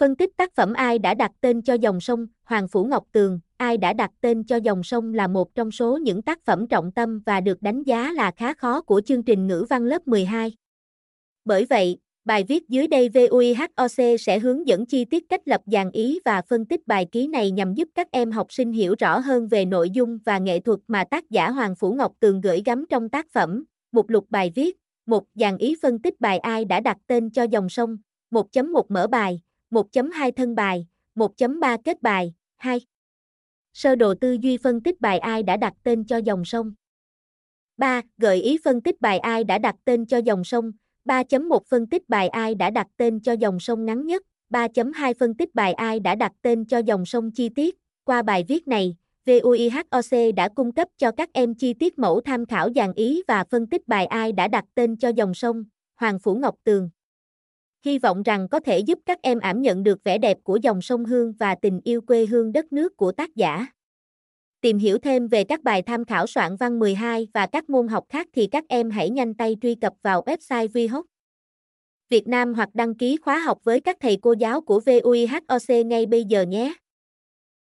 Phân tích tác phẩm ai đã đặt tên cho dòng sông, Hoàng Phủ Ngọc Tường, ai đã đặt tên cho dòng sông là một trong số những tác phẩm trọng tâm và được đánh giá là khá khó của chương trình ngữ văn lớp 12. Bởi vậy, bài viết dưới đây VUIHOC sẽ hướng dẫn chi tiết cách lập dàn ý và phân tích bài ký này nhằm giúp các em học sinh hiểu rõ hơn về nội dung và nghệ thuật mà tác giả Hoàng Phủ Ngọc Tường gửi gắm trong tác phẩm. Mục lục bài viết, một dàn ý phân tích bài ai đã đặt tên cho dòng sông, 1.1 mở bài, 1.2 thân bài, 1.3 kết bài, 2. Sơ đồ tư duy phân tích bài ai đã đặt tên cho dòng sông. 3. Gợi ý phân tích bài ai đã đặt tên cho dòng sông. 3.1 Phân tích bài ai đã đặt tên cho dòng sông ngắn nhất. 3.2 Phân tích bài ai đã đặt tên cho dòng sông chi tiết. Qua bài viết này, VUIHOC đã cung cấp cho các em chi tiết mẫu tham khảo dàn ý và phân tích bài ai đã đặt tên cho dòng sông, Hoàng Phủ Ngọc Tường. Hy vọng rằng có thể giúp các em ảm nhận được vẻ đẹp của dòng sông Hương và tình yêu quê hương đất nước của tác giả. Tìm hiểu thêm về các bài tham khảo soạn văn 12 và các môn học khác thì các em hãy nhanh tay truy cập vào website VHOC Việt Nam hoặc đăng ký khóa học với các thầy cô giáo của VUIHOC ngay bây giờ nhé.